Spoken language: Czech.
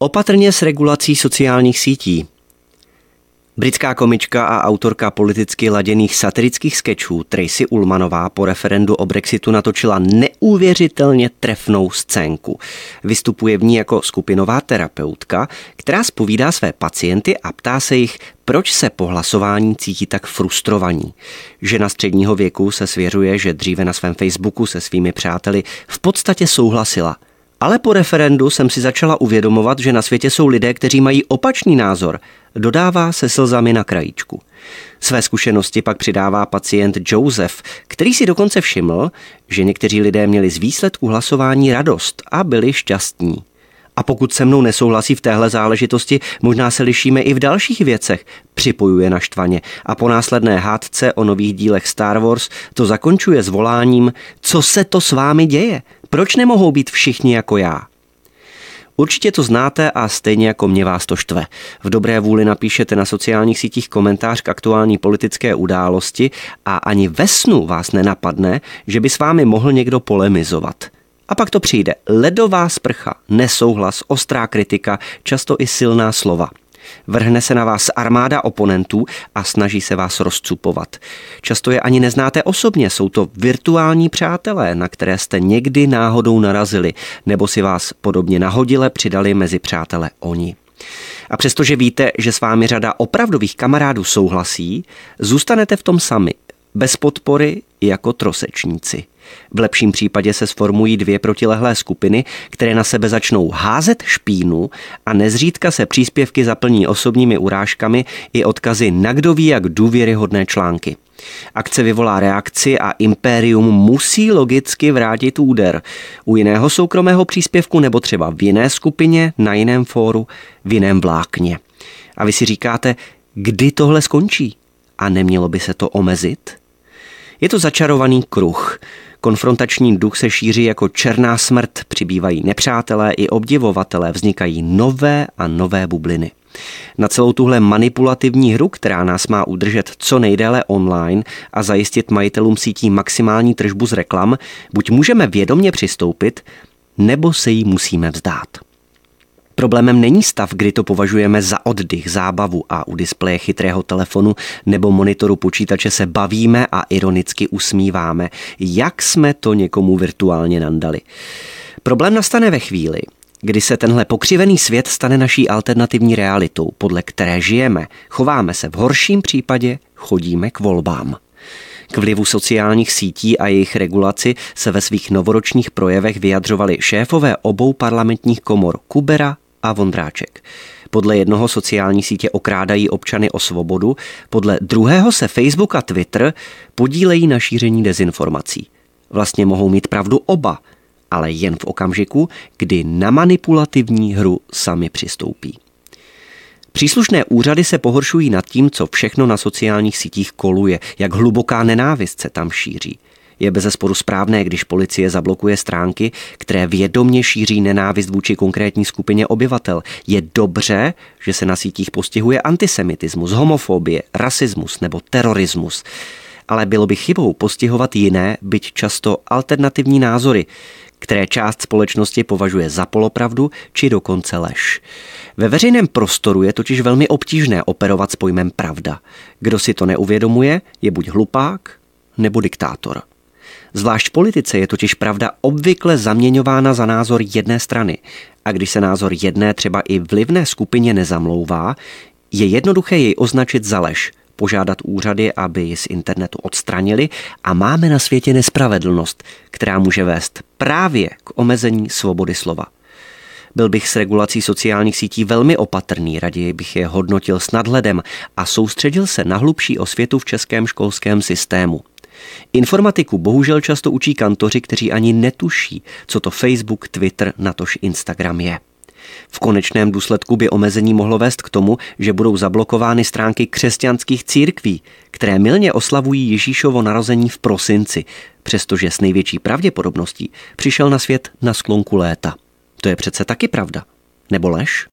Opatrně s regulací sociálních sítí. Britská komička a autorka politicky laděných satirických sketchů Tracy Ullmanová po referendu o Brexitu natočila neuvěřitelně trefnou scénku. Vystupuje v ní jako skupinová terapeutka, která spovídá své pacienty a ptá se jich, proč se po hlasování cítí tak frustrovaní. Žena středního věku se svěřuje, že dříve na svém Facebooku se svými přáteli v podstatě souhlasila – ale po referendu jsem si začala uvědomovat, že na světě jsou lidé, kteří mají opačný názor, dodává se slzami na krajíčku. Své zkušenosti pak přidává pacient Joseph, který si dokonce všiml, že někteří lidé měli z výsledku hlasování radost a byli šťastní. A pokud se mnou nesouhlasí v téhle záležitosti, možná se lišíme i v dalších věcech, připojuje na štvaně. A po následné hádce o nových dílech Star Wars to zakončuje s voláním, co se to s vámi děje? Proč nemohou být všichni jako já? Určitě to znáte a stejně jako mě vás to štve. V dobré vůli napíšete na sociálních sítích komentář k aktuální politické události a ani ve snu vás nenapadne, že by s vámi mohl někdo polemizovat. A pak to přijde. Ledová sprcha, nesouhlas, ostrá kritika, často i silná slova – Vrhne se na vás armáda oponentů a snaží se vás rozcupovat. Často je ani neznáte osobně, jsou to virtuální přátelé, na které jste někdy náhodou narazili, nebo si vás podobně nahodile přidali mezi přátele oni. A přestože víte, že s vámi řada opravdových kamarádů souhlasí, zůstanete v tom sami, bez podpory jako trosečníci. V lepším případě se sformují dvě protilehlé skupiny, které na sebe začnou házet špínu a nezřídka se příspěvky zaplní osobními urážkami i odkazy na kdo ví jak důvěryhodné články. Akce vyvolá reakci a impérium musí logicky vrátit úder. U jiného soukromého příspěvku nebo třeba v jiné skupině, na jiném fóru, v jiném vlákně. A vy si říkáte, kdy tohle skončí? A nemělo by se to omezit? Je to začarovaný kruh. Konfrontační duch se šíří jako černá smrt, přibývají nepřátelé i obdivovatelé, vznikají nové a nové bubliny. Na celou tuhle manipulativní hru, která nás má udržet co nejdéle online a zajistit majitelům sítí maximální tržbu z reklam, buď můžeme vědomně přistoupit, nebo se jí musíme vzdát. Problémem není stav, kdy to považujeme za oddych, zábavu a u displeje chytrého telefonu nebo monitoru počítače se bavíme a ironicky usmíváme, jak jsme to někomu virtuálně nandali. Problém nastane ve chvíli, kdy se tenhle pokřivený svět stane naší alternativní realitou, podle které žijeme, chováme se v horším případě, chodíme k volbám. K vlivu sociálních sítí a jejich regulaci se ve svých novoročních projevech vyjadřovali šéfové obou parlamentních komor Kubera a Vondráček. Podle jednoho sociální sítě okrádají občany o svobodu, podle druhého se Facebook a Twitter podílejí na šíření dezinformací. Vlastně mohou mít pravdu oba, ale jen v okamžiku, kdy na manipulativní hru sami přistoupí. Příslušné úřady se pohoršují nad tím, co všechno na sociálních sítích koluje, jak hluboká nenávist se tam šíří. Je bezesporu správné, když policie zablokuje stránky, které vědomně šíří nenávist vůči konkrétní skupině obyvatel. Je dobře, že se na sítích postihuje antisemitismus, homofobie, rasismus nebo terorismus. Ale bylo by chybou postihovat jiné, byť často alternativní názory, které část společnosti považuje za polopravdu či dokonce lež. Ve veřejném prostoru je totiž velmi obtížné operovat s pojmem pravda. Kdo si to neuvědomuje, je buď hlupák nebo diktátor. Zvlášť v politice je totiž pravda obvykle zaměňována za názor jedné strany. A když se názor jedné třeba i vlivné skupině nezamlouvá, je jednoduché jej označit za lež, požádat úřady, aby ji z internetu odstranili a máme na světě nespravedlnost, která může vést právě k omezení svobody slova. Byl bych s regulací sociálních sítí velmi opatrný, raději bych je hodnotil s nadhledem a soustředil se na hlubší osvětu v českém školském systému. Informatiku bohužel často učí kantoři, kteří ani netuší, co to Facebook, Twitter, natož Instagram je. V konečném důsledku by omezení mohlo vést k tomu, že budou zablokovány stránky křesťanských církví, které milně oslavují Ježíšovo narození v prosinci, přestože s největší pravděpodobností přišel na svět na sklonku léta. To je přece taky pravda. Nebo lež?